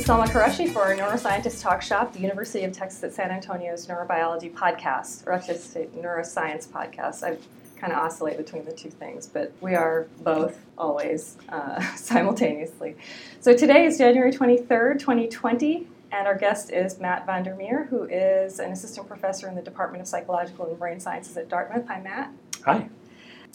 is Salma Qureshi for our Neuroscientist Talk Shop, the University of Texas at San Antonio's neurobiology podcast, or actually neuroscience podcast. I kind of oscillate between the two things, but we are both always uh, simultaneously. So today is January 23rd, 2020, and our guest is Matt van der Meer, who is an assistant professor in the Department of Psychological and Brain Sciences at Dartmouth. Hi, Matt. Hi.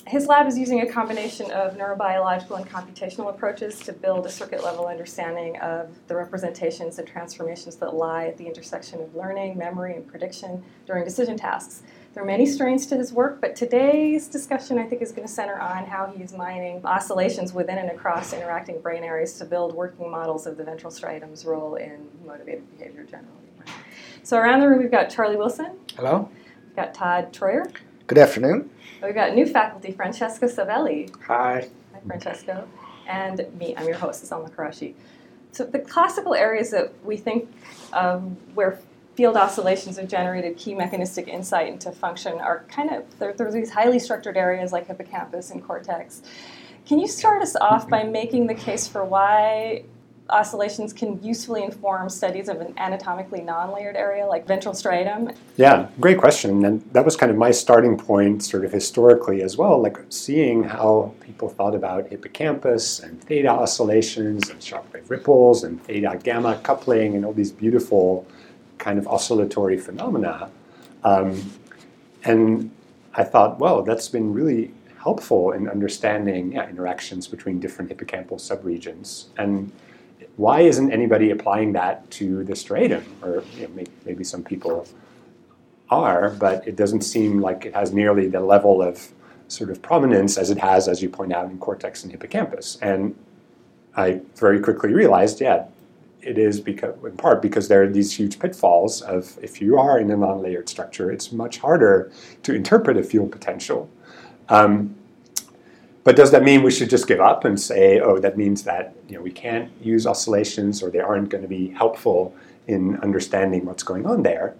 His lab is using a combination of neurobiological and computational approaches to build a circuit level understanding of the representations and transformations that lie at the intersection of learning, memory, and prediction during decision tasks. There are many strains to his work, but today's discussion I think is going to center on how he's mining oscillations within and across interacting brain areas to build working models of the ventral striatum's role in motivated behavior generally. So around the room we've got Charlie Wilson. Hello. We've got Todd Troyer. Good afternoon. We've got new faculty, Francesco Savelli. Hi. Hi, Francesco. And me, I'm your host, Salma Qureshi. So the classical areas that we think of where field oscillations have generated key mechanistic insight into function are kind of, there, there's these highly structured areas like hippocampus and cortex. Can you start us off by making the case for why oscillations can usefully inform studies of an anatomically non-layered area like ventral striatum? Yeah, great question. And that was kind of my starting point sort of historically as well, like seeing how people thought about hippocampus and theta oscillations and sharp wave ripples and theta gamma coupling and all these beautiful kind of oscillatory phenomena. Um, and I thought, well, that's been really helpful in understanding yeah, interactions between different hippocampal subregions. And why isn't anybody applying that to the striatum? Or you know, maybe some people are, but it doesn't seem like it has nearly the level of sort of prominence as it has, as you point out, in cortex and hippocampus. And I very quickly realized, yeah, it is because, in part because there are these huge pitfalls of if you are in a non-layered structure, it's much harder to interpret a field potential. Um, but does that mean we should just give up and say, oh, that means that you know, we can't use oscillations or they aren't going to be helpful in understanding what's going on there?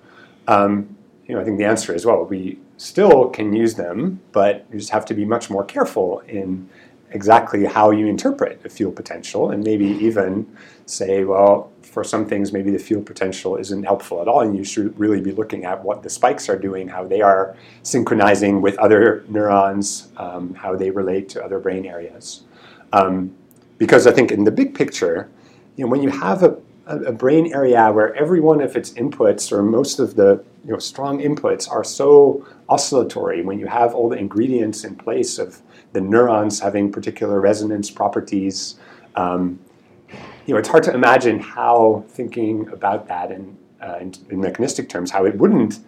Um, you know, I think the answer is, well, we still can use them, but you just have to be much more careful in exactly how you interpret a field potential and maybe even say, well, for some things, maybe the field potential isn't helpful at all, and you should really be looking at what the spikes are doing, how they are synchronizing with other neurons, um, how they relate to other brain areas. Um, because I think in the big picture, you know, when you have a, a, brain area where every one of its inputs or most of the you know, strong inputs are so oscillatory, when you have all the ingredients in place of the neurons having particular resonance properties, um, you know, it's hard to imagine how thinking about that in, uh, in, in, mechanistic terms, how it wouldn't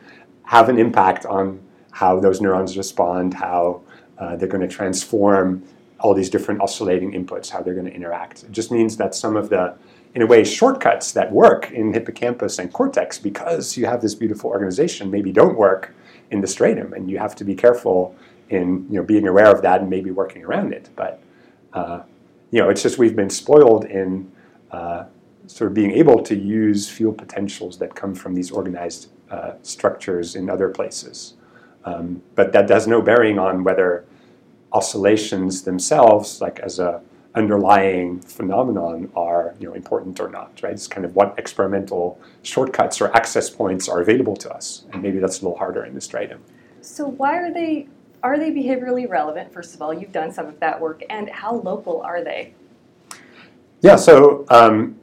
have an impact on how those neurons respond, how uh, they're going to transform all these different oscillating inputs, how they're going to interact. It just means that some of the, in a way, shortcuts that work in hippocampus and cortex, because you have this beautiful organization, maybe don't work in the striatum, and you have to be careful in you know being aware of that and maybe working around it. But uh, you know, it's just we've been spoiled in uh, sort of being able to use field potentials that come from these organized uh, structures in other places. Um, but that has no bearing on whether oscillations themselves, like as a underlying phenomenon, are you know important or not. Right? It's kind of what experimental shortcuts or access points are available to us, and maybe that's a little harder in this striatum. So why are they are they behaviorally relevant? First of all, you've done some of that work, and how local are they? Yeah, so um,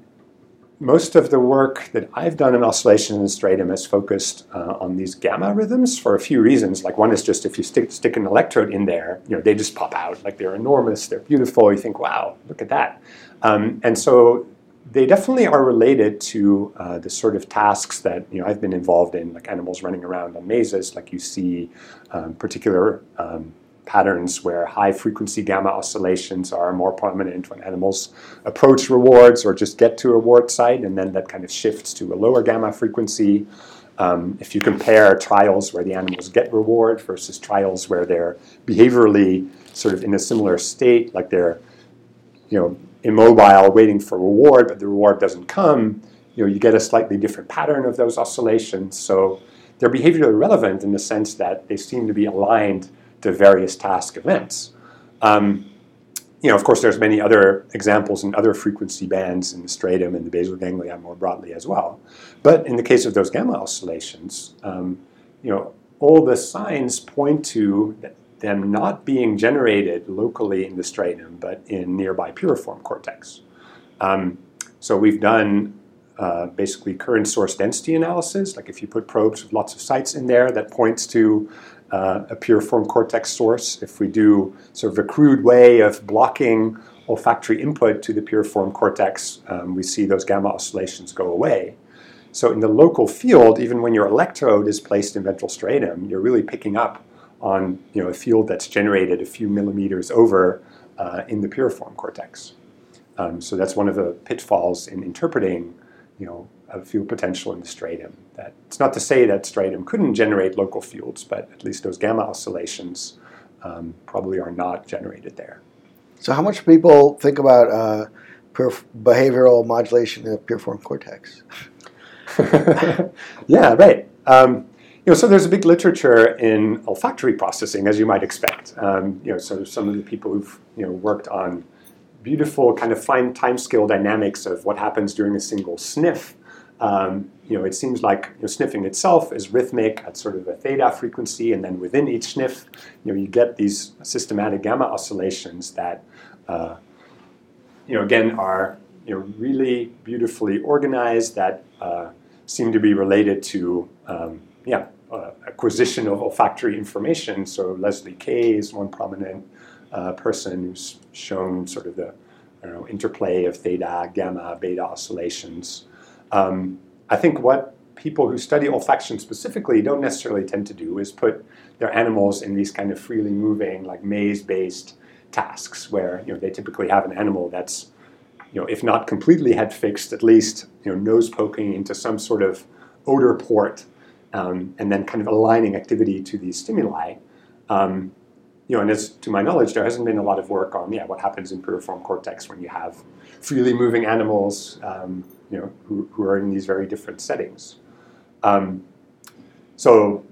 most of the work that I've done in oscillation and striatum has focused uh, on these gamma rhythms for a few reasons. Like one is just if you stick, stick an electrode in there, you know, they just pop out. Like they're enormous, they're beautiful. You think, wow, look at that. Um, and so they definitely are related to uh, the sort of tasks that you know I've been involved in, like animals running around on mazes, like you see um, particular um, patterns where high frequency gamma oscillations are more prominent when animals approach rewards or just get to a reward site, and then that kind of shifts to a lower gamma frequency. Um, if you compare trials where the animals get reward versus trials where they're behaviorally sort of in a similar state, like they're you know immobile waiting for reward, but the reward doesn't come, you know, you get a slightly different pattern of those oscillations. So they're behaviorally relevant in the sense that they seem to be aligned to various task events. Um, you know, of course, there's many other examples in other frequency bands in the striatum and the basal ganglia more broadly as well. But in the case of those gamma oscillations, um, you know, all the signs point to them not being generated locally in the striatum, but in nearby piriform cortex. Um, so we've done uh, basically current source density analysis, like if you put probes with lots of sites in there, that points to uh, a piriform cortex source. If we do sort of a crude way of blocking olfactory input to the piriform cortex, um, we see those gamma oscillations go away. So in the local field, even when your electrode is placed in ventral striatum, you're really picking up on you know, a field that's generated a few millimeters over uh, in the piriform cortex. Um, so that's one of the pitfalls in interpreting you know, a field potential in the striatum. That it's not to say that striatum couldn't generate local fields, but at least those gamma oscillations um, probably are not generated there. So, how much people think about uh, behavioral modulation in the piriform cortex? yeah, right. Um, you know, so there's a big literature in olfactory processing, as you might expect. Um, you know, so some of the people who've you know worked on beautiful kind of fine time scale dynamics of what happens during a single sniff. Um, you know, it seems like you know, sniffing itself is rhythmic at sort of a theta frequency, and then within each sniff, you know, you get these systematic gamma oscillations that, uh, you know, again are you know really beautifully organized that uh, seem to be related to um, yeah uh, acquisition of olfactory information. So Leslie Kay is one prominent uh, person who's shown sort of the know, interplay of theta, gamma, beta oscillations. Um, I think what people who study olfaction specifically don't necessarily tend to do is put their animals in these kind of freely moving, like maze-based tasks, where you know they typically have an animal that's, you know, if not completely head fixed, at least you know nose poking into some sort of odor port, um, and then kind of aligning activity to these stimuli. Um, you know, and as to my knowledge, there hasn't been a lot of work on yeah what happens in piriform cortex when you have freely moving animals, um, you know, who, who are in these very different settings. Um, so,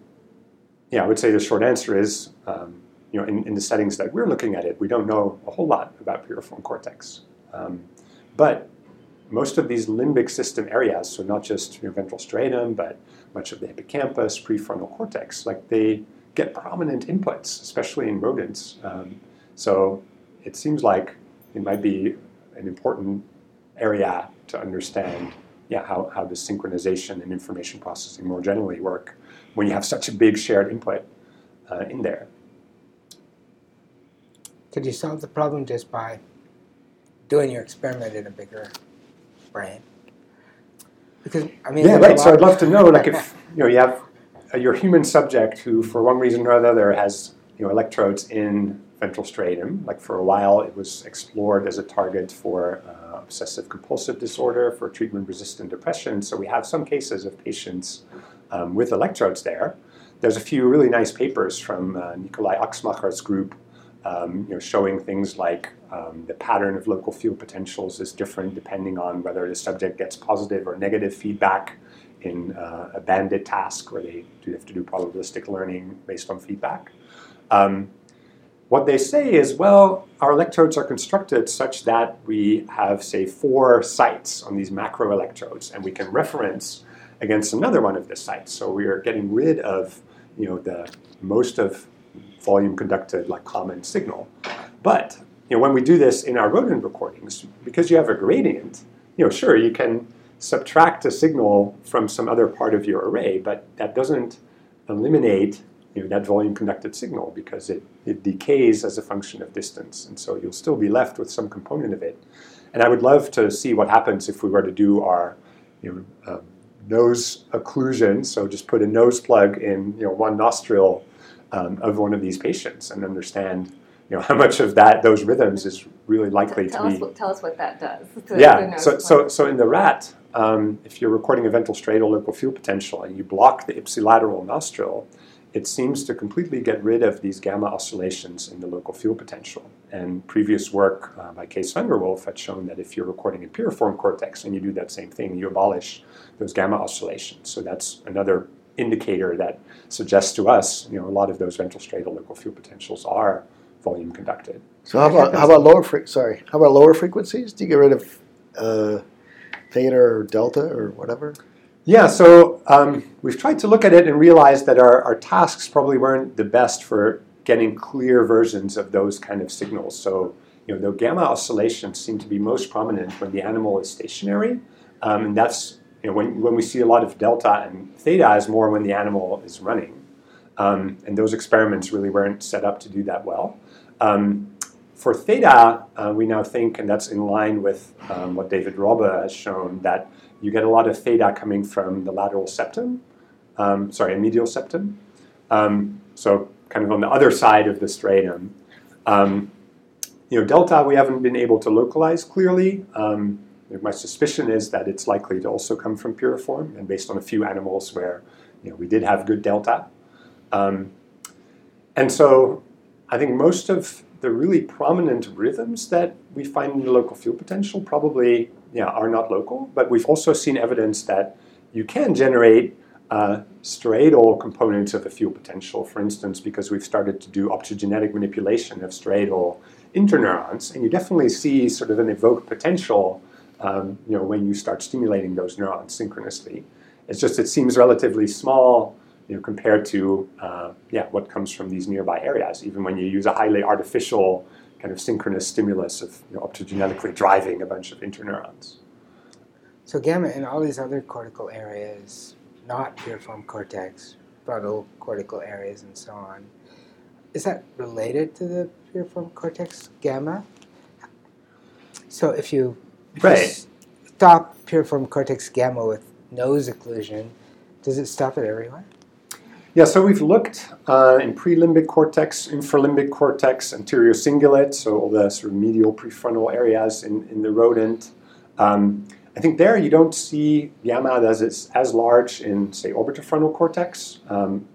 yeah, I would say the short answer is, um, you know, in, in, the settings that we're looking at it, we don't know a whole lot about piriform cortex, um, but most of these limbic system areas, so not just your ventral striatum, but much of the hippocampus, prefrontal cortex, like they get prominent inputs, especially in rodents. Um, so it seems like it might be an important area to understand yeah, how, how the synchronization and information processing more generally work when you have such a big shared input uh, in there. Could you solve the problem just by doing your experiment in a bigger brain? Because I mean, yeah, right. So I'd love to know, like, if you know, you have your human subject who, for one reason or another, has you know, electrodes in ventral striatum. Like for a while, it was explored as a target for uh, obsessive compulsive disorder, for treatment-resistant depression. So we have some cases of patients um, with electrodes there. There's a few really nice papers from uh, Nikolai Axmacher's group um, you know, showing things like um, the pattern of local field potentials is different depending on whether the subject gets positive or negative feedback in uh, a bandit task where they do have to do probabilistic learning based on feedback. Um, what they say is, well, our electrodes are constructed such that we have, say, four sites on these macro electrodes, and we can reference against another one of the sites. So we are getting rid of, you know, the most of volume conducted like common signal. But you know, when we do this in our rodent recordings, because you have a gradient, you know, sure, you can subtract a signal from some other part of your array, but that doesn't eliminate you know, that volume conducted signal because it, it decays as a function of distance. And so you'll still be left with some component of it. And I would love to see what happens if we were to do our you know, uh, nose occlusion. So just put a nose plug in you know, one nostril um, of one of these patients and understand you know how much of that those rhythms is really likely tell to us be. What, tell us what that does. Yeah. So so so in the rat, um, if you're recording a ventral striatal local field potential and you block the ipsilateral nostril, it seems to completely get rid of these gamma oscillations in the local field potential. And previous work uh, by Case van had shown that if you're recording in piriform cortex and you do that same thing, you abolish those gamma oscillations. So that's another indicator that suggests to us, you know, a lot of those ventral striatal local field potentials are volume conducted. So how about how about lower fre- sorry how about lower frequencies? Do you get rid of uh, theta or delta or whatever? Yeah, so um, we've tried to look at it and realized that our, our tasks probably weren't the best for getting clear versions of those kind of signals. So, you know, the gamma oscillations seem to be most prominent when the animal is stationary, um, and that's you know when, when we see a lot of delta and theta is more when the animal is running, um, and those experiments really weren't set up to do that well. Um, for theta, uh, we now think, and that's in line with um, what David Robbe has shown, that you get a lot of theta coming from the lateral septum, um, sorry, medial septum. Um, so kind of on the other side of the striatum. Um, you know, delta we haven't been able to localize clearly. Um, my suspicion is that it's likely to also come from piriform, and based on a few animals where you know we did have good delta. Um, and so I think most of the really prominent rhythms that we find in the local field potential probably yeah, are not local, but we've also seen evidence that you can generate uh, striatal components of the field potential, for instance, because we've started to do optogenetic manipulation of striatal interneurons, and you definitely see sort of an evoked potential um, you know, when you start stimulating those neurons synchronously. It's just it seems relatively small you know, compared to uh, yeah, what comes from these nearby areas, even when you use a highly artificial kind of synchronous stimulus of you know, optogenetically driving a bunch of interneurons. So gamma in all these other cortical areas, not piriform cortex, frontal cortical areas, and so on, is that related to the piriform cortex gamma? So if you, Right. stop piriform cortex gamma with nose occlusion, does it stop it everywhere? Yeah, so we've looked uh, in prelimbic cortex, infralimbic cortex, anterior cingulate, so all the sort of medial prefrontal areas in, in the rodent. Um, I think there you don't see gamma as it's as large in, say, orbitofrontal cortex. Um,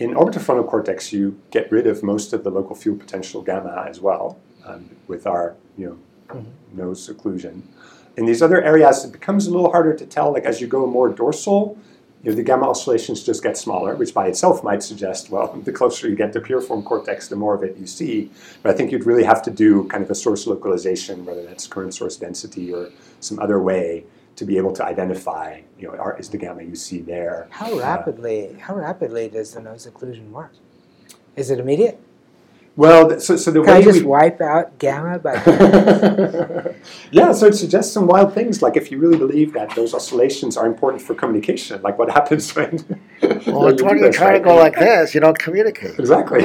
in orbitofrontal cortex, you get rid of most of the local field potential gamma as well um, with our, you know, Mhm. nose occlusion. In these other areas, it becomes a little harder to tell. Like as you go more dorsal, you know, the gamma oscillations just get smaller, which by itself might suggest, well, the closer you get to piriform cortex, the more of it you see. But I think you'd really have to do kind of a source localization, whether that's current source density or some other way to be able to identify, you know, are, is the gamma you see there. How rapidly, how rapidly does the nose occlusion work? Is it immediate? Well, so, so the Can I way just we wipe out gamma by yeah, so it suggests some wild things, like if you really believe that those oscillations are important for communication, like what happens when. Well, when it's you when do you this, try to go like this, you don't communicate. Exactly.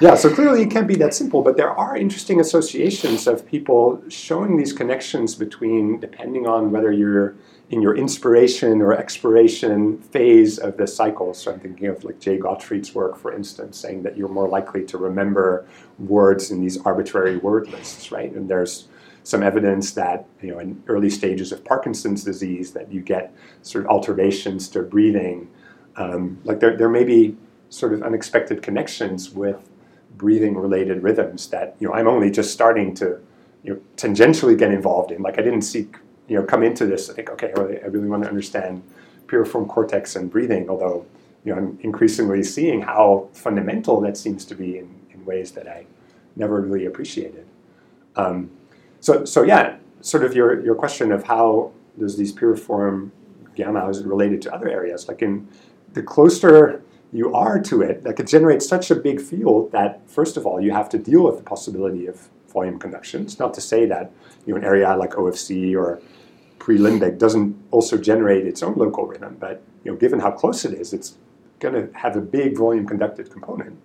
yeah, so clearly it can't be that simple, but there are interesting associations of people showing these connections between, depending on whether you're in your inspiration or expiration phase of the cycle. So I'm thinking of like Jay Gottfried's work, for instance, saying that you're more likely to remember words in these arbitrary word lists, right? And there's some evidence that you know in early stages of Parkinson's disease that you get sort of alterations to breathing. Um, like there, there may be sort of unexpected connections with breathing related rhythms that you know I'm only just starting to you know tangentially get involved in. Like I didn't seek you know come into this. I think okay, I really, I really want to understand piriform cortex and breathing. Although you know I'm increasingly seeing how fundamental that seems to be in, in ways that I never really appreciated. Um, so, so yeah, sort of your, your question of how does these piriform gamma is related to other areas? Like in the closer you are to it, like it generates such a big field that first of all you have to deal with the possibility of volume conduction. It's not to say that you know an area like OFC or prelimbic doesn't also generate its own local rhythm, but you know given how close it is, it's going to have a big volume conducted component.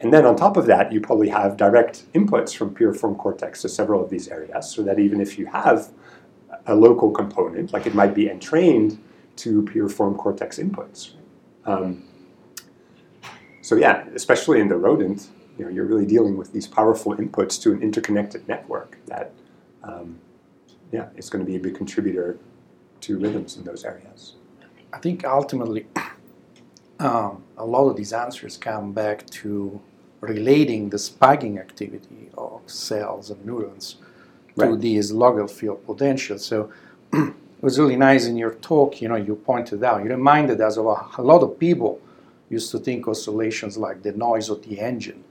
And then on top of that, you probably have direct inputs from piriform cortex to several of these areas, so that even if you have a local component, like it might be entrained to piriform cortex inputs. Um, so yeah, especially in the rodent, you know, you're really dealing with these powerful inputs to an interconnected network that, um, yeah, it's going to be a big contributor to rhythms in those areas. I think ultimately, um, a lot of these answers come back to relating the spiking activity of cells and neurons to Right. these local field potential. So it was really nice in your talk. You know, you pointed out, you reminded us of a, a lot of people used to think oscillations like the noise of the engine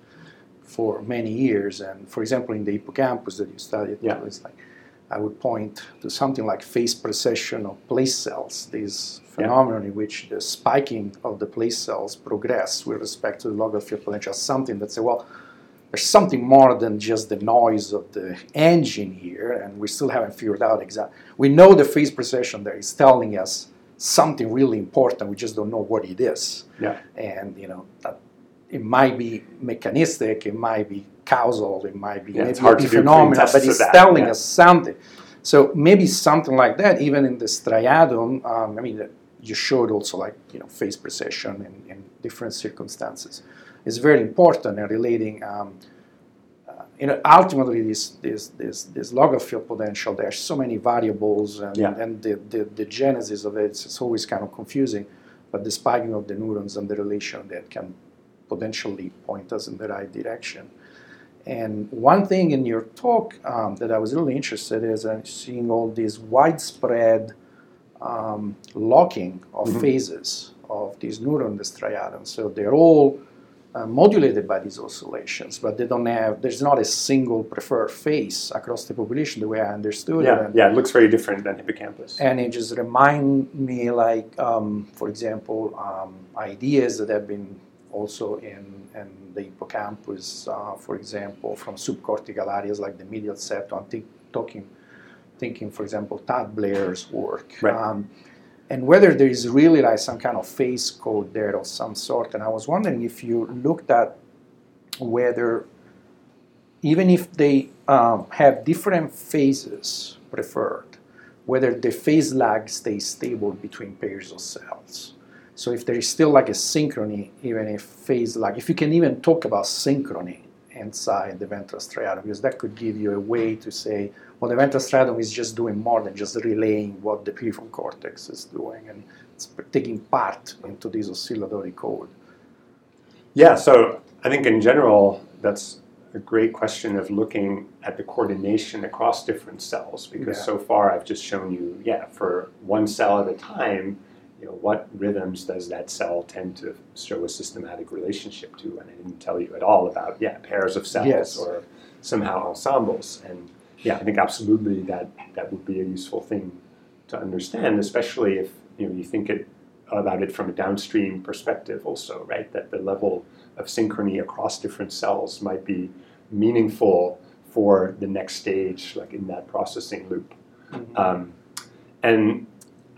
for many years. And for example, in the hippocampus that you studied, Yeah. it's like I would point to something like phase precession of place cells, this Yeah. phenomenon in which the spiking of the place cells progress with respect to the local field potential, something that say, well, there's something more than just the noise of the engine here, and we still haven't figured out exactly. We know the phase precession there is telling us something really important. We just don't know what it is. Yeah. And you know, that it might be mechanistic, it might be causal, it might be Yeah, it's maybe hard phenomenal, but it's that, telling yeah. us something. So maybe something like that, even in the striatum. Um, I mean, you showed also like you know phase precession in, in different circumstances. Is very important in relating. Um, uh, you know, ultimately, this this this this local field potential. There's so many variables, and, Yeah. and the, the the genesis of it. It's, it's always kind of confusing. But the spiking of the neurons and the relation that can potentially point us in the right direction. And one thing in your talk um, that I was really interested in is uh, seeing all these widespread um, locking of Mhm. phases of these neurons, neuron striatums. So they're all uh, modulated by these oscillations, but they don't have. There's not a single preferred phase across the population the way I understood it. Yeah, And- yeah, it looks very different than hippocampus. and it just reminds me like um, for example um, ideas that have been also in, in the hippocampus uh, for example from subcortical areas like the medial septum i'm think, talking thinking for example Todd Blair's work Right. um, and whether there is really like some kind of phase code there of some sort and i was wondering if you looked at whether even if they um, have different phases preferred, whether the phase lag stays stable between pairs of cells. So if there is still like a synchrony, even if phase lag, if you can even talk about synchrony inside the ventral striatum, because that could give you a way to say, well, the ventral striatum is just doing more than just relaying what the prefrontal cortex is doing, and it's taking part into this oscillatory code. Yeah, so I think in general, that's a great question of looking at the coordination across different cells because Yeah. so far I've just shown you, yeah, for one cell at a time, you know, what rhythms does that cell tend to show a systematic relationship to? And I didn't tell you at all about, yeah, pairs of cells Yes. or somehow ensembles. And yeah, I think absolutely that that would be a useful thing to understand, especially if you know you think it about it from a downstream perspective also, right? That the level of synchrony across different cells might be meaningful for the next stage, like in that processing loop. Um, and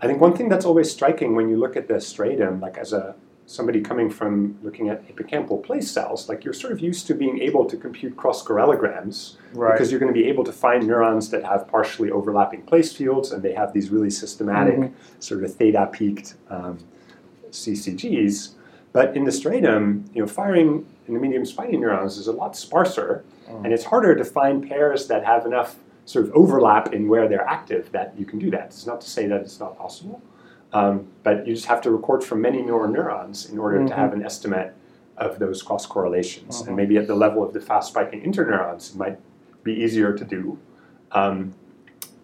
I think one thing that's always striking when you look at the striatum, like as a somebody coming from looking at hippocampal place cells, like you're sort of used to being able to compute cross-correlograms Right. because you're going to be able to find neurons that have partially overlapping place fields and they have these really systematic Mhm. sort of theta peaked um, CCGs. But in the striatum, you know, firing in the medium spiny neurons is a lot sparser, Mm. and it's harder to find pairs that have enough sort of overlap in where they're active that you can do that. It's not to say that it's not possible, um, but you just have to record from many more neurons in order to Mhm. have an estimate of those cross correlations. And maybe at the level of the fast spiking interneurons, it might be easier to do. Um,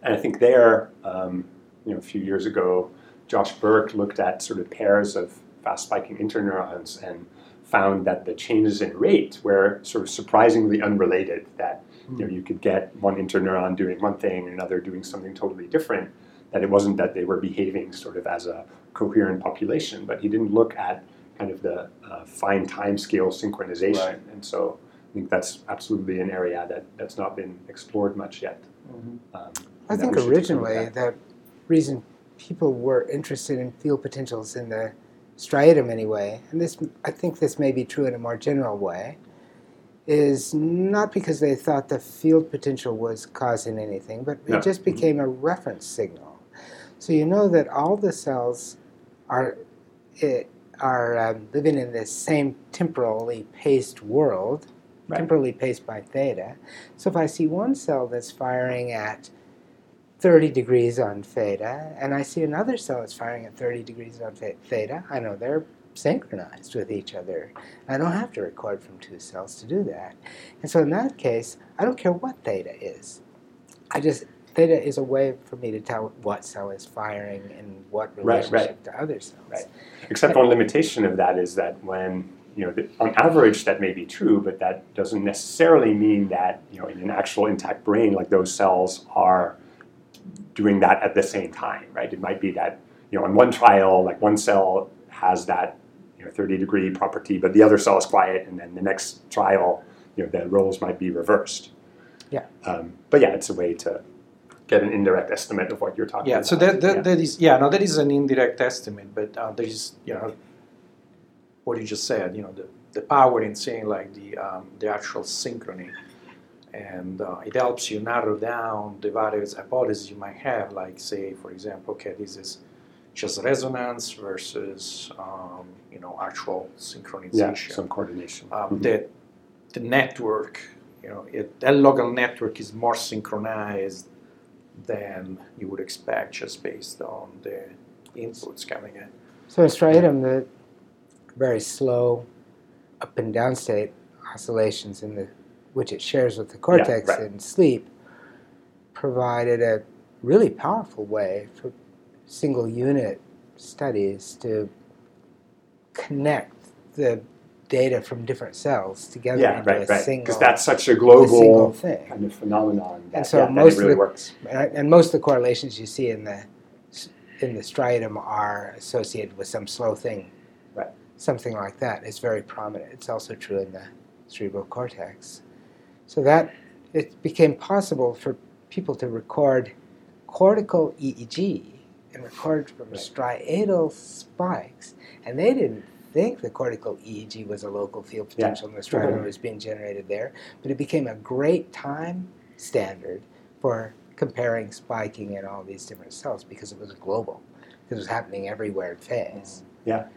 and I think there, um, you know, a few years ago, Josh Berke looked at sort of pairs of fast spiking interneurons and found that the changes in rate were sort of surprisingly unrelated. That you know you could get one interneuron doing one thing and another doing something totally different. That it wasn't that they were behaving sort of as a coherent population, but he didn't look at kind of the uh, fine time scale synchronization. Right. And so I think that's absolutely an area that, that's not been explored much yet. Mhm. Um, I think we should take a look originally at. the reason people were interested in field potentials in the striatum anyway, and this I think this may be true in a more general way, is not because they thought the field potential was causing anything, but No. it just Mhm. became a reference signal. So you know that all the cells are it, are um, living in this same temporally paced world, Right. temporally paced by theta. So if I see one cell that's firing at 30 degrees on theta, and I see another cell that's firing at 30 degrees on theta, I know they're synchronized with each other. I don't have to record from two cells to do that. And so in that case, I don't care what theta is. I just theta is a way for me to tell what cell is firing and what Right, relationship right. to other cells. Right. Except one limitation of that is that when you know, the, on average, that may be true, but that doesn't necessarily mean that you know, in an actual intact brain, like those cells are doing that at the same time, right? It might be that you know, on one trial, like one cell has that you know, 30 degree property, but the other cell is quiet, and then the next trial, you know, the roles might be reversed. Yeah. Um, but yeah, it's a way to get an indirect estimate of what you're talking Yeah, about. so that, that, yeah. that is yeah no that is an indirect estimate, but uh, there is you know what you just said you know the, the power in saying like the um, the actual synchrony, and uh, it helps you narrow down the various hypotheses you might have. Like say for example, okay, this is just resonance versus um, you know actual synchronization, yeah, synchronization. some coordination. um, Mhm. that the network, you know, it, that local network is more synchronized than you would expect just based on the inputs coming in. So in striatum, the very slow up and down state oscillations in the which it shares with the cortex right. in sleep provided a really powerful way for single unit studies to connect the data from different cells together Yeah, into right, a right. single, Because that's such a a global single thing. kind of phenomenon that, And so yeah, most it of the- works. And and most of the correlations you see in the in the striatum are associated with some slow thing, Right. something like that. It's very prominent. It's also true in the cerebral cortex. So that it became possible for people to record cortical EEG and record from Right. striatal spikes, and they didn't think the cortical EEG was a local field Yeah. potential and the striatum was being generated there, but it became a great time standard for comparing spiking in all these different cells because it was global, because it was happening everywhere in phase. Yeah.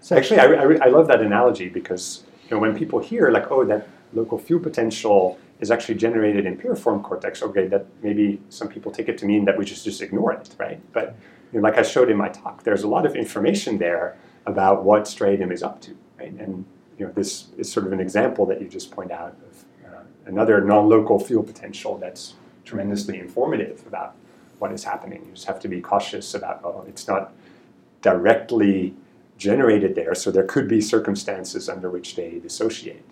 So Actually, I, I, I love that analogy because you know when people hear like, oh, that local field potential is actually generated in piriform cortex. Okay, that maybe some people take it to mean that we just just ignore it, right? But you know, like I showed in my talk, there's a lot of information there about what striatum is up to, right? And you know, this is sort of an example that you just point out of uh, another non-local field potential that's tremendously informative about what is happening. You just have to be cautious about, oh, it's not directly generated there, so there could be circumstances under which they dissociate.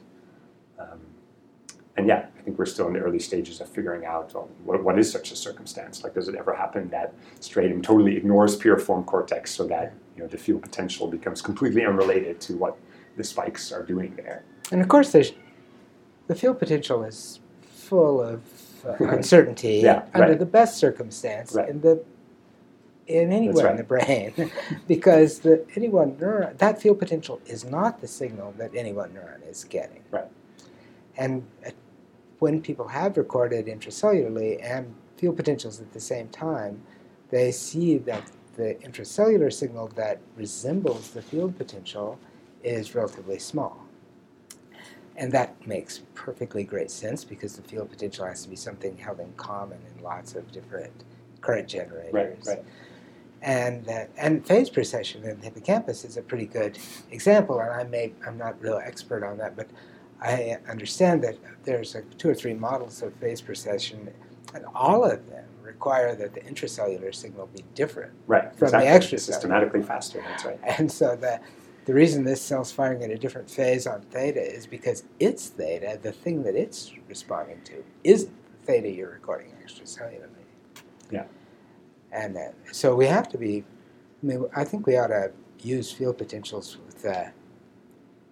And yeah, I think we're still in the early stages of figuring out well, what, what is such a circumstance. Like, does it ever happen that striatum totally ignores piriform cortex so that you know the field potential becomes completely unrelated to what the spikes are doing there? And of course, there's, the field potential is full of uh, uncertainty Yeah, under right. the best circumstance Right. in the in anywhere in the brain, because the any one neuron that field potential is not the signal that any one neuron is getting. Right. And uh, when people have recorded intracellularly and field potentials at the same time, they see that the intracellular signal that resembles the field potential is relatively small. And that makes perfectly great sense because the field potential has to be something held in common in lots of different current generators. Right, right. And that and phase precession in the hippocampus is a pretty good example. And I may I'm not real expert on that, but I understand that there's a, two or three models of phase precession, and all of them require that the intracellular signal be different. Right, From the exactly. extracellular. Systematically faster, that's right. And so the the reason this cell's firing at a different phase on theta is because its theta, the thing that it's responding to, is theta you're recording extracellularly. Yeah. And uh, so we have to be. I mean, I think we ought to use field potentials with uh,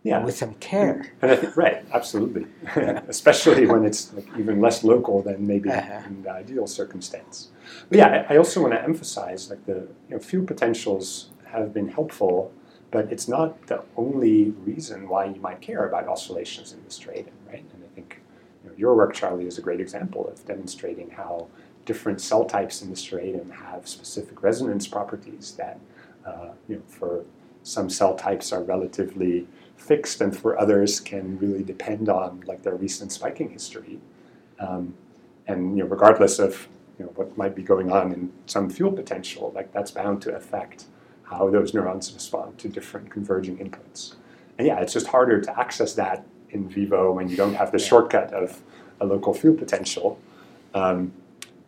Yeah, with some care. Think, right, absolutely. Especially when it's like even less local than maybe Uh-huh. in the ideal circumstance. But yeah, I I also want to emphasize like the you know, field potentials have been helpful, but it's not the only reason why you might care about oscillations in the striatum, right? And I think you know, your work, Charlie, is a great example of demonstrating how different cell types in the striatum have specific resonance properties that, uh, you know, for some cell types are relatively fixed and for others can really depend on like their recent spiking history. Um, and you know, regardless of you know, what might be going on in some field potential, like that's bound to affect how those neurons respond to different converging inputs. And yeah, it's just harder to access that in vivo when you don't have the Yeah. shortcut of a local field potential. Um,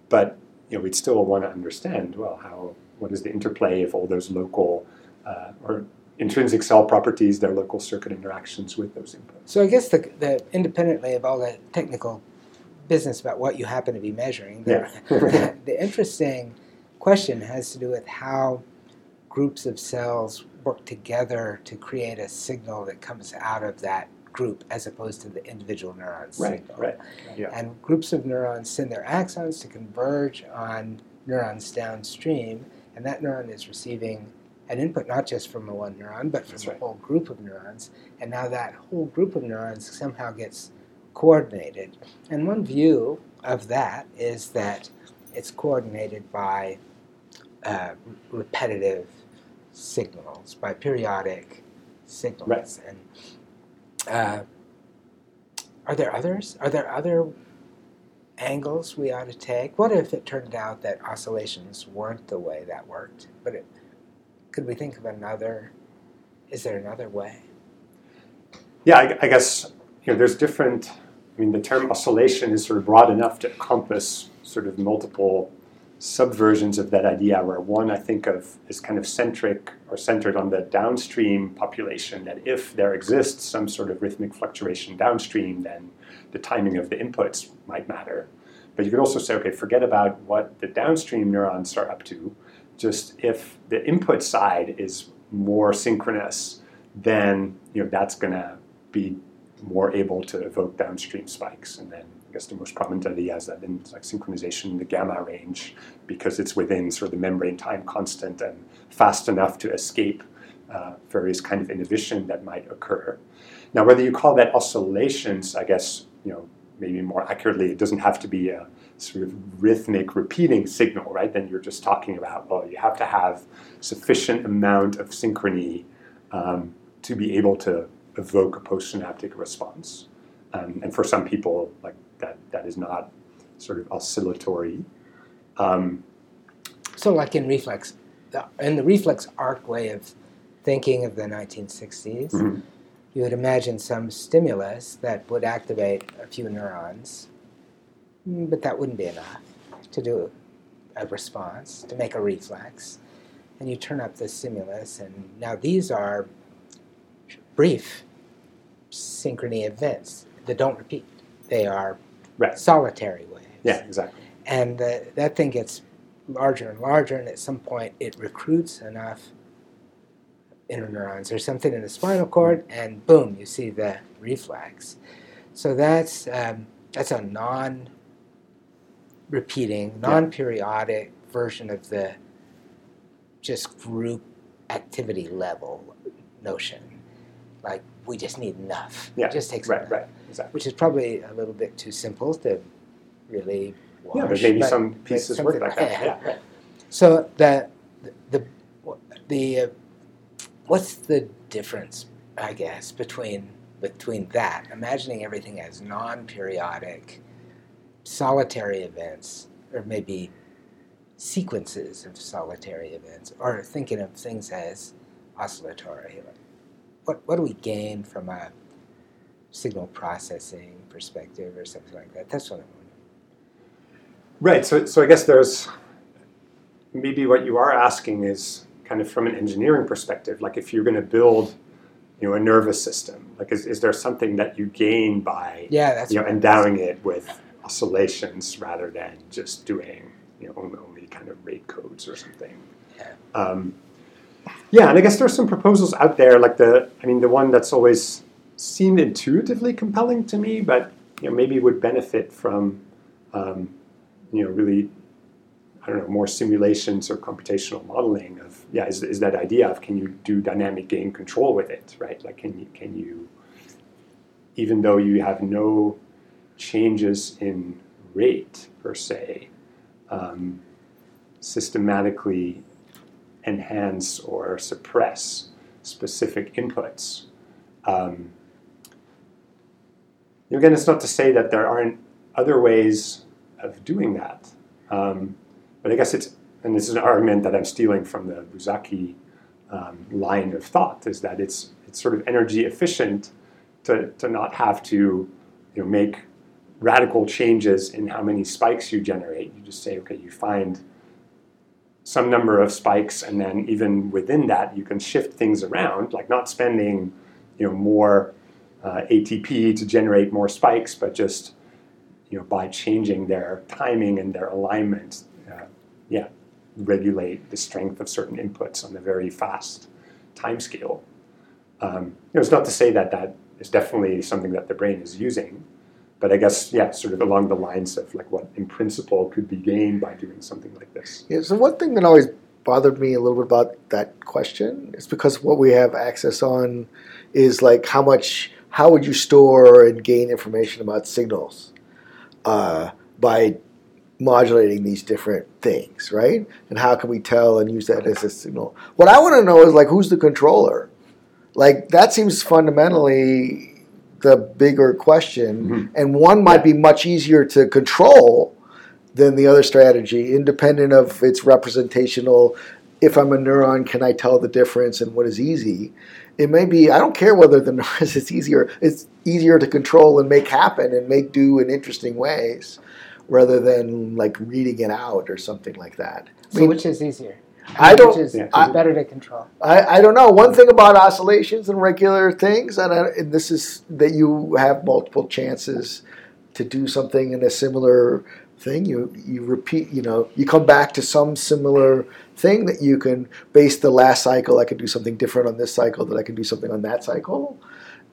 but you know, we'd still want to understand well how what is the interplay of all those local uh, or intrinsic cell properties, their local circuit interactions with those inputs. So I guess the, the independently of all the technical business about what you happen to be measuring, the, Yeah. the, the interesting question has to do with how groups of cells work together to create a signal that comes out of that group as opposed to the individual neuron's Right, signal. right. Yeah. And groups of neurons send their axons to converge on neurons downstream, and that neuron is receiving an input not just from a one neuron, but from That's a right. whole group of neurons. And now that whole group of neurons somehow gets coordinated. And one view of that is that it's coordinated by uh, repetitive signals, by periodic signals. Right. And uh, are there others? Are there other angles we ought to take? What if it turned out that oscillations weren't the way that worked? But it, could we think of another? Is there another way? Yeah, I, I guess you know there's different. I mean, the term oscillation is sort of broad enough to encompass sort of multiple subversions of that idea. Where one I think of is kind of centric or centered on the downstream population. That if there exists some sort of rhythmic fluctuation downstream, then the timing of the inputs might matter. But you could also say, okay, forget about what the downstream neurons are up to. Just if the input side is more synchronous, then you know that's going to be more able to evoke downstream spikes. And then I guess the most prominent idea is that in like synchronization in the gamma range, because it's within sort of the membrane time constant and fast enough to escape uh, various kind of inhibition that might occur. Now, whether you call that oscillations, I guess you know maybe more accurately, it doesn't have to be a sort of rhythmic repeating signal, right? Then you're just talking about well, you have to have sufficient amount of synchrony um, to be able to evoke a postsynaptic response. Um, and for some people, like that, that is not sort of oscillatory. Um, So, like in reflex, the, in the reflex arc way of thinking of the 1960s, Mhm. you would imagine some stimulus that would activate a few neurons, but that wouldn't be enough to do a response, to make a reflex. And you turn up the stimulus, and now these are brief synchrony events that don't repeat. They are Right. solitary waves. yeah, exactly. And the, that thing gets larger and larger, and at some point it recruits enough interneurons or something in the spinal cord, and boom, you see the reflex. So that's um, that's a non-repeating, non-periodic version of the just group activity level notion. Like we just need enough. Yeah, it just takes Right, enough right, exactly. which is probably a little bit too simple to really wash. Yeah, there's maybe but- some pieces work like that. Yeah, right. So the the the uh, what's the difference, I guess, between between that, imagining everything as non-periodic, solitary events, or maybe sequences of solitary events, or thinking of things as oscillatory. What what do we gain from a signal processing perspective or something like that? That's what I'm wondering. Right. So, so I guess there's maybe what you are asking is kind of from an engineering perspective. Like if you're going to build, you know, a nervous system, like is, is there something that you gain by Yeah, that's you know endowing it with oscillations rather than just doing you know only, kind of rate codes or something. Yeah. Um, yeah, and I guess there's some proposals out there, like the I mean the one that's always seemed intuitively compelling to me, but you know maybe would benefit from um, you know really I don't know more simulations or computational modeling of yeah is, is that idea of can you do dynamic gain control with it right like can you can you even though you have no changes in rate per se um, systematically enhance or suppress specific inputs. Um, again it's not to say that there aren't other ways of doing that um, but I guess it's, and this is an argument that I'm stealing from the Buzsáki um, line of thought, is that it's it's sort of energy efficient to, to not have to you know, make radical changes in how many spikes you generate. You just say, okay, you find some number of spikes, and then even within that, you can shift things around, like not spending, you know, more uh, ATP to generate more spikes, but just, you know, by changing their timing and their alignment, uh, yeah, regulate the strength of certain inputs on a very fast time scale. Um, you know, it's not to say that that is definitely something that the brain is using, but I guess yeah, sort of along the lines of like what in principle could be gained by doing something like this. Yeah, so one thing that always bothered me a little bit about that question is because what we have access on is like how much how would you store and gain information about signals uh, by modulating these different things, right? And how can we tell and use that as a signal? What I want to know is like who's the controller? Like that seems fundamentally bigger question, Mm-hmm. and one might be much easier to control than the other strategy, independent of its representational. If I'm a neuron, can I tell the difference and what is easy? It may be. I don't care whether the neurons it's easier. It's easier to control and make happen and make do in interesting ways, rather than like reading it out or something like that. I So mean, which is easier? I don't- Which is Yeah. I- better to control? I, I don't know. One thing about oscillations and regular things, and, I, and this is that you have multiple chances to do something in a similar thing. You you repeat. You know, you come back to some similar thing that you can base the last cycle. I can do something different on this cycle. That I can do something on that cycle,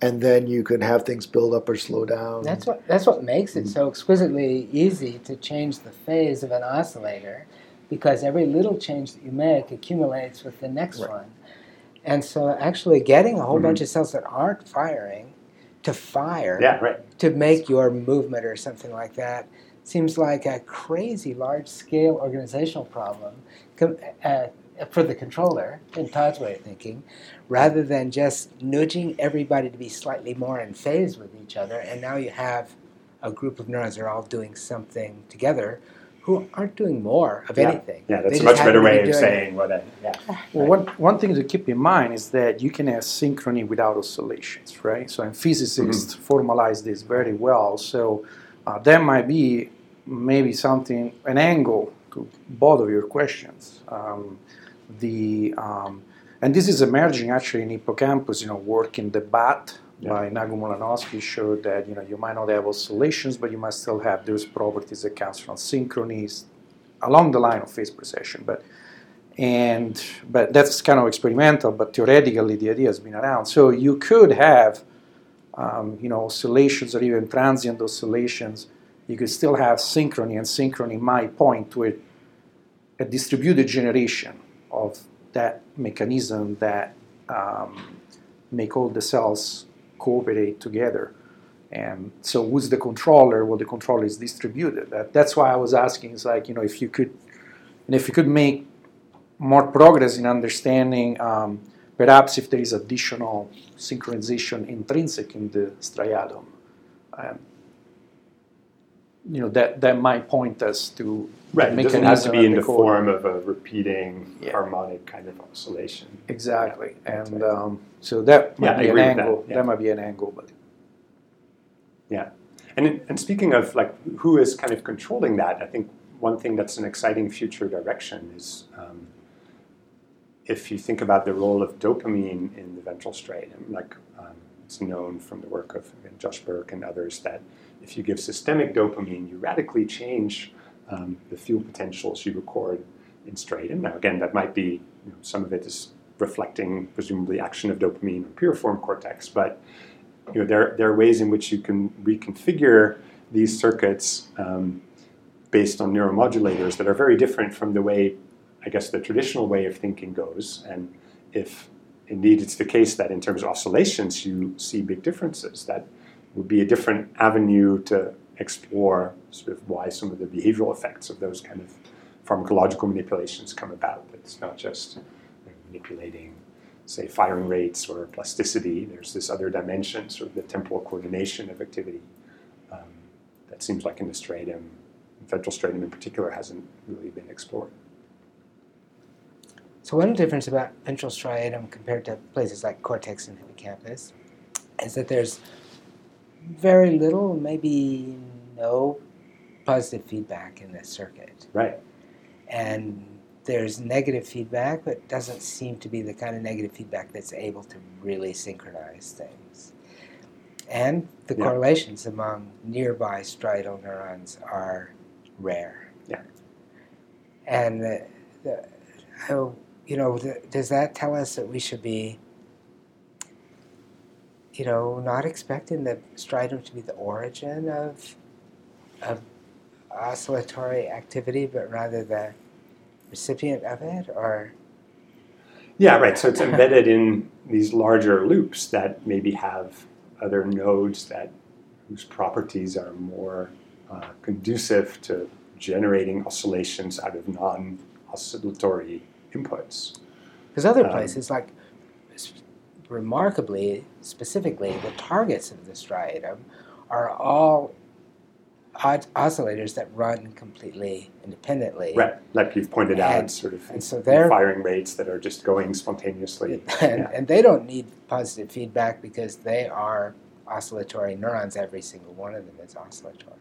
and then you can have things build up or slow down. That's what that's what makes it so exquisitely easy to change the phase of an oscillator, because every little change that you make accumulates with the next Right. one, and so actually getting a whole Mhm. bunch of cells that aren't firing to fire Yeah, right. to make your movement or something like that seems like a crazy large scale organizational problem uh, for the controller in Todd's way of thinking, rather than just nudging everybody to be slightly more in phase with each other. And now you have a group of neurons that are all doing something together who aren't doing more of Yeah. anything. Yeah, They that's a much better way of doing saying what I, yeah. Well, one, one thing to keep in mind is that you can have synchrony without oscillations, right? So, and physicists formalize this very well. So, uh, that might be maybe something, an angle to both of your questions. Um, the um, and this is emerging actually in hippocampus. You know, work in the bat Yeah. by Nachum Ulanovsky showed that you know you might not have oscillations, but you might still have those properties that comes from synchronies along the line of phase precession. But and but that's kind of experimental. But theoretically, the idea has been around. So you could have um, you know oscillations or even transient oscillations. You could still have synchrony, and synchrony might point to a, a distributed generation of that mechanism that um, make all the cells cooperate together. And so, who's the controller? Well, the controller is distributed. That, that's why I was asking. It's like you know, if you could, and if you could make more progress in understanding, um, perhaps if there is additional synchronization intrinsic in the striatum, um, you know, that that might point us to Right, it doesn't have to be in the form of a repeating Yeah. harmonic kind of oscillation. Exactly, Yeah, and right. um, so that might Yeah, be an with that, angle. yeah. might be an angle, but Yeah, and and speaking of like who is kind of controlling that, I think one thing that's an exciting future direction is um, if you think about the role of dopamine in the ventral striatum, like um, it's known from the work of Josh Berke and others that if you give systemic dopamine, you radically change um, the field potentials you record in striatum. Now, again, that might be you know, some of it is reflecting presumably action of dopamine on piriform cortex, but you know, there, there are ways in which you can reconfigure these circuits um, based on neuromodulators that are very different from the way, I guess, the traditional way of thinking goes. And if indeed it's the case that in terms of oscillations you see big differences, that would be a different avenue to explore sort of why some of the behavioral effects of those kind of pharmacological manipulations come about. It's not just manipulating say firing rates or plasticity. There's this other dimension, sort of the temporal coordination of activity. Um, that seems like in the striatum, ventral striatum in particular, hasn't really been explored. So one difference about ventral striatum compared to places like cortex and hippocampus is that there's very little, maybe no positive feedback in the circuit. Right. And there's negative feedback, but doesn't seem to be the kind of negative feedback that's able to really synchronize things. And the Yeah. correlations among nearby striatal neurons are rare. Yeah. And the, the, how, you know, the, does that tell us that we should be, you know, not expecting the striatum to be the origin of of oscillatory activity, but rather the recipient of it, or Yeah, right. So it's embedded in these larger loops that maybe have other nodes that whose properties are more uh, conducive to generating oscillations out of non-oscillatory inputs. because other Um, places, like remarkably, specifically, the targets of the striatum are all os- oscillators that run completely independently. Right, like you've pointed out, And- sort of and so they're- firing rates that are just going spontaneously. and, Yeah. and they don't need positive feedback because they are oscillatory neurons. Every single one of them is oscillatory.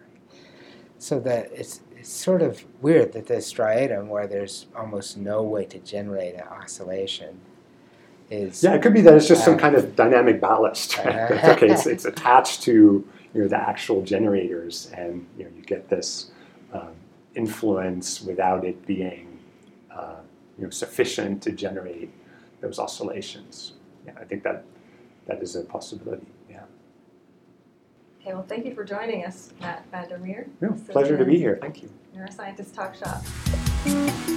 So that it's it's sort of weird that this striatum, where there's almost no way to generate an oscillation, is Yeah, it could be that it's just some Uh, kind of dynamic ballast. Right? uh, That's okay, it's, it's attached to you know the actual generators, and you know you get this um, influence without it being uh, you know sufficient to generate those oscillations. Yeah, I think that that is a possibility. Yeah, Okay, well, thank you for joining us, Matt van der Meer. no, pleasure to be here. Thank you. Neuroscientist Talk Shop.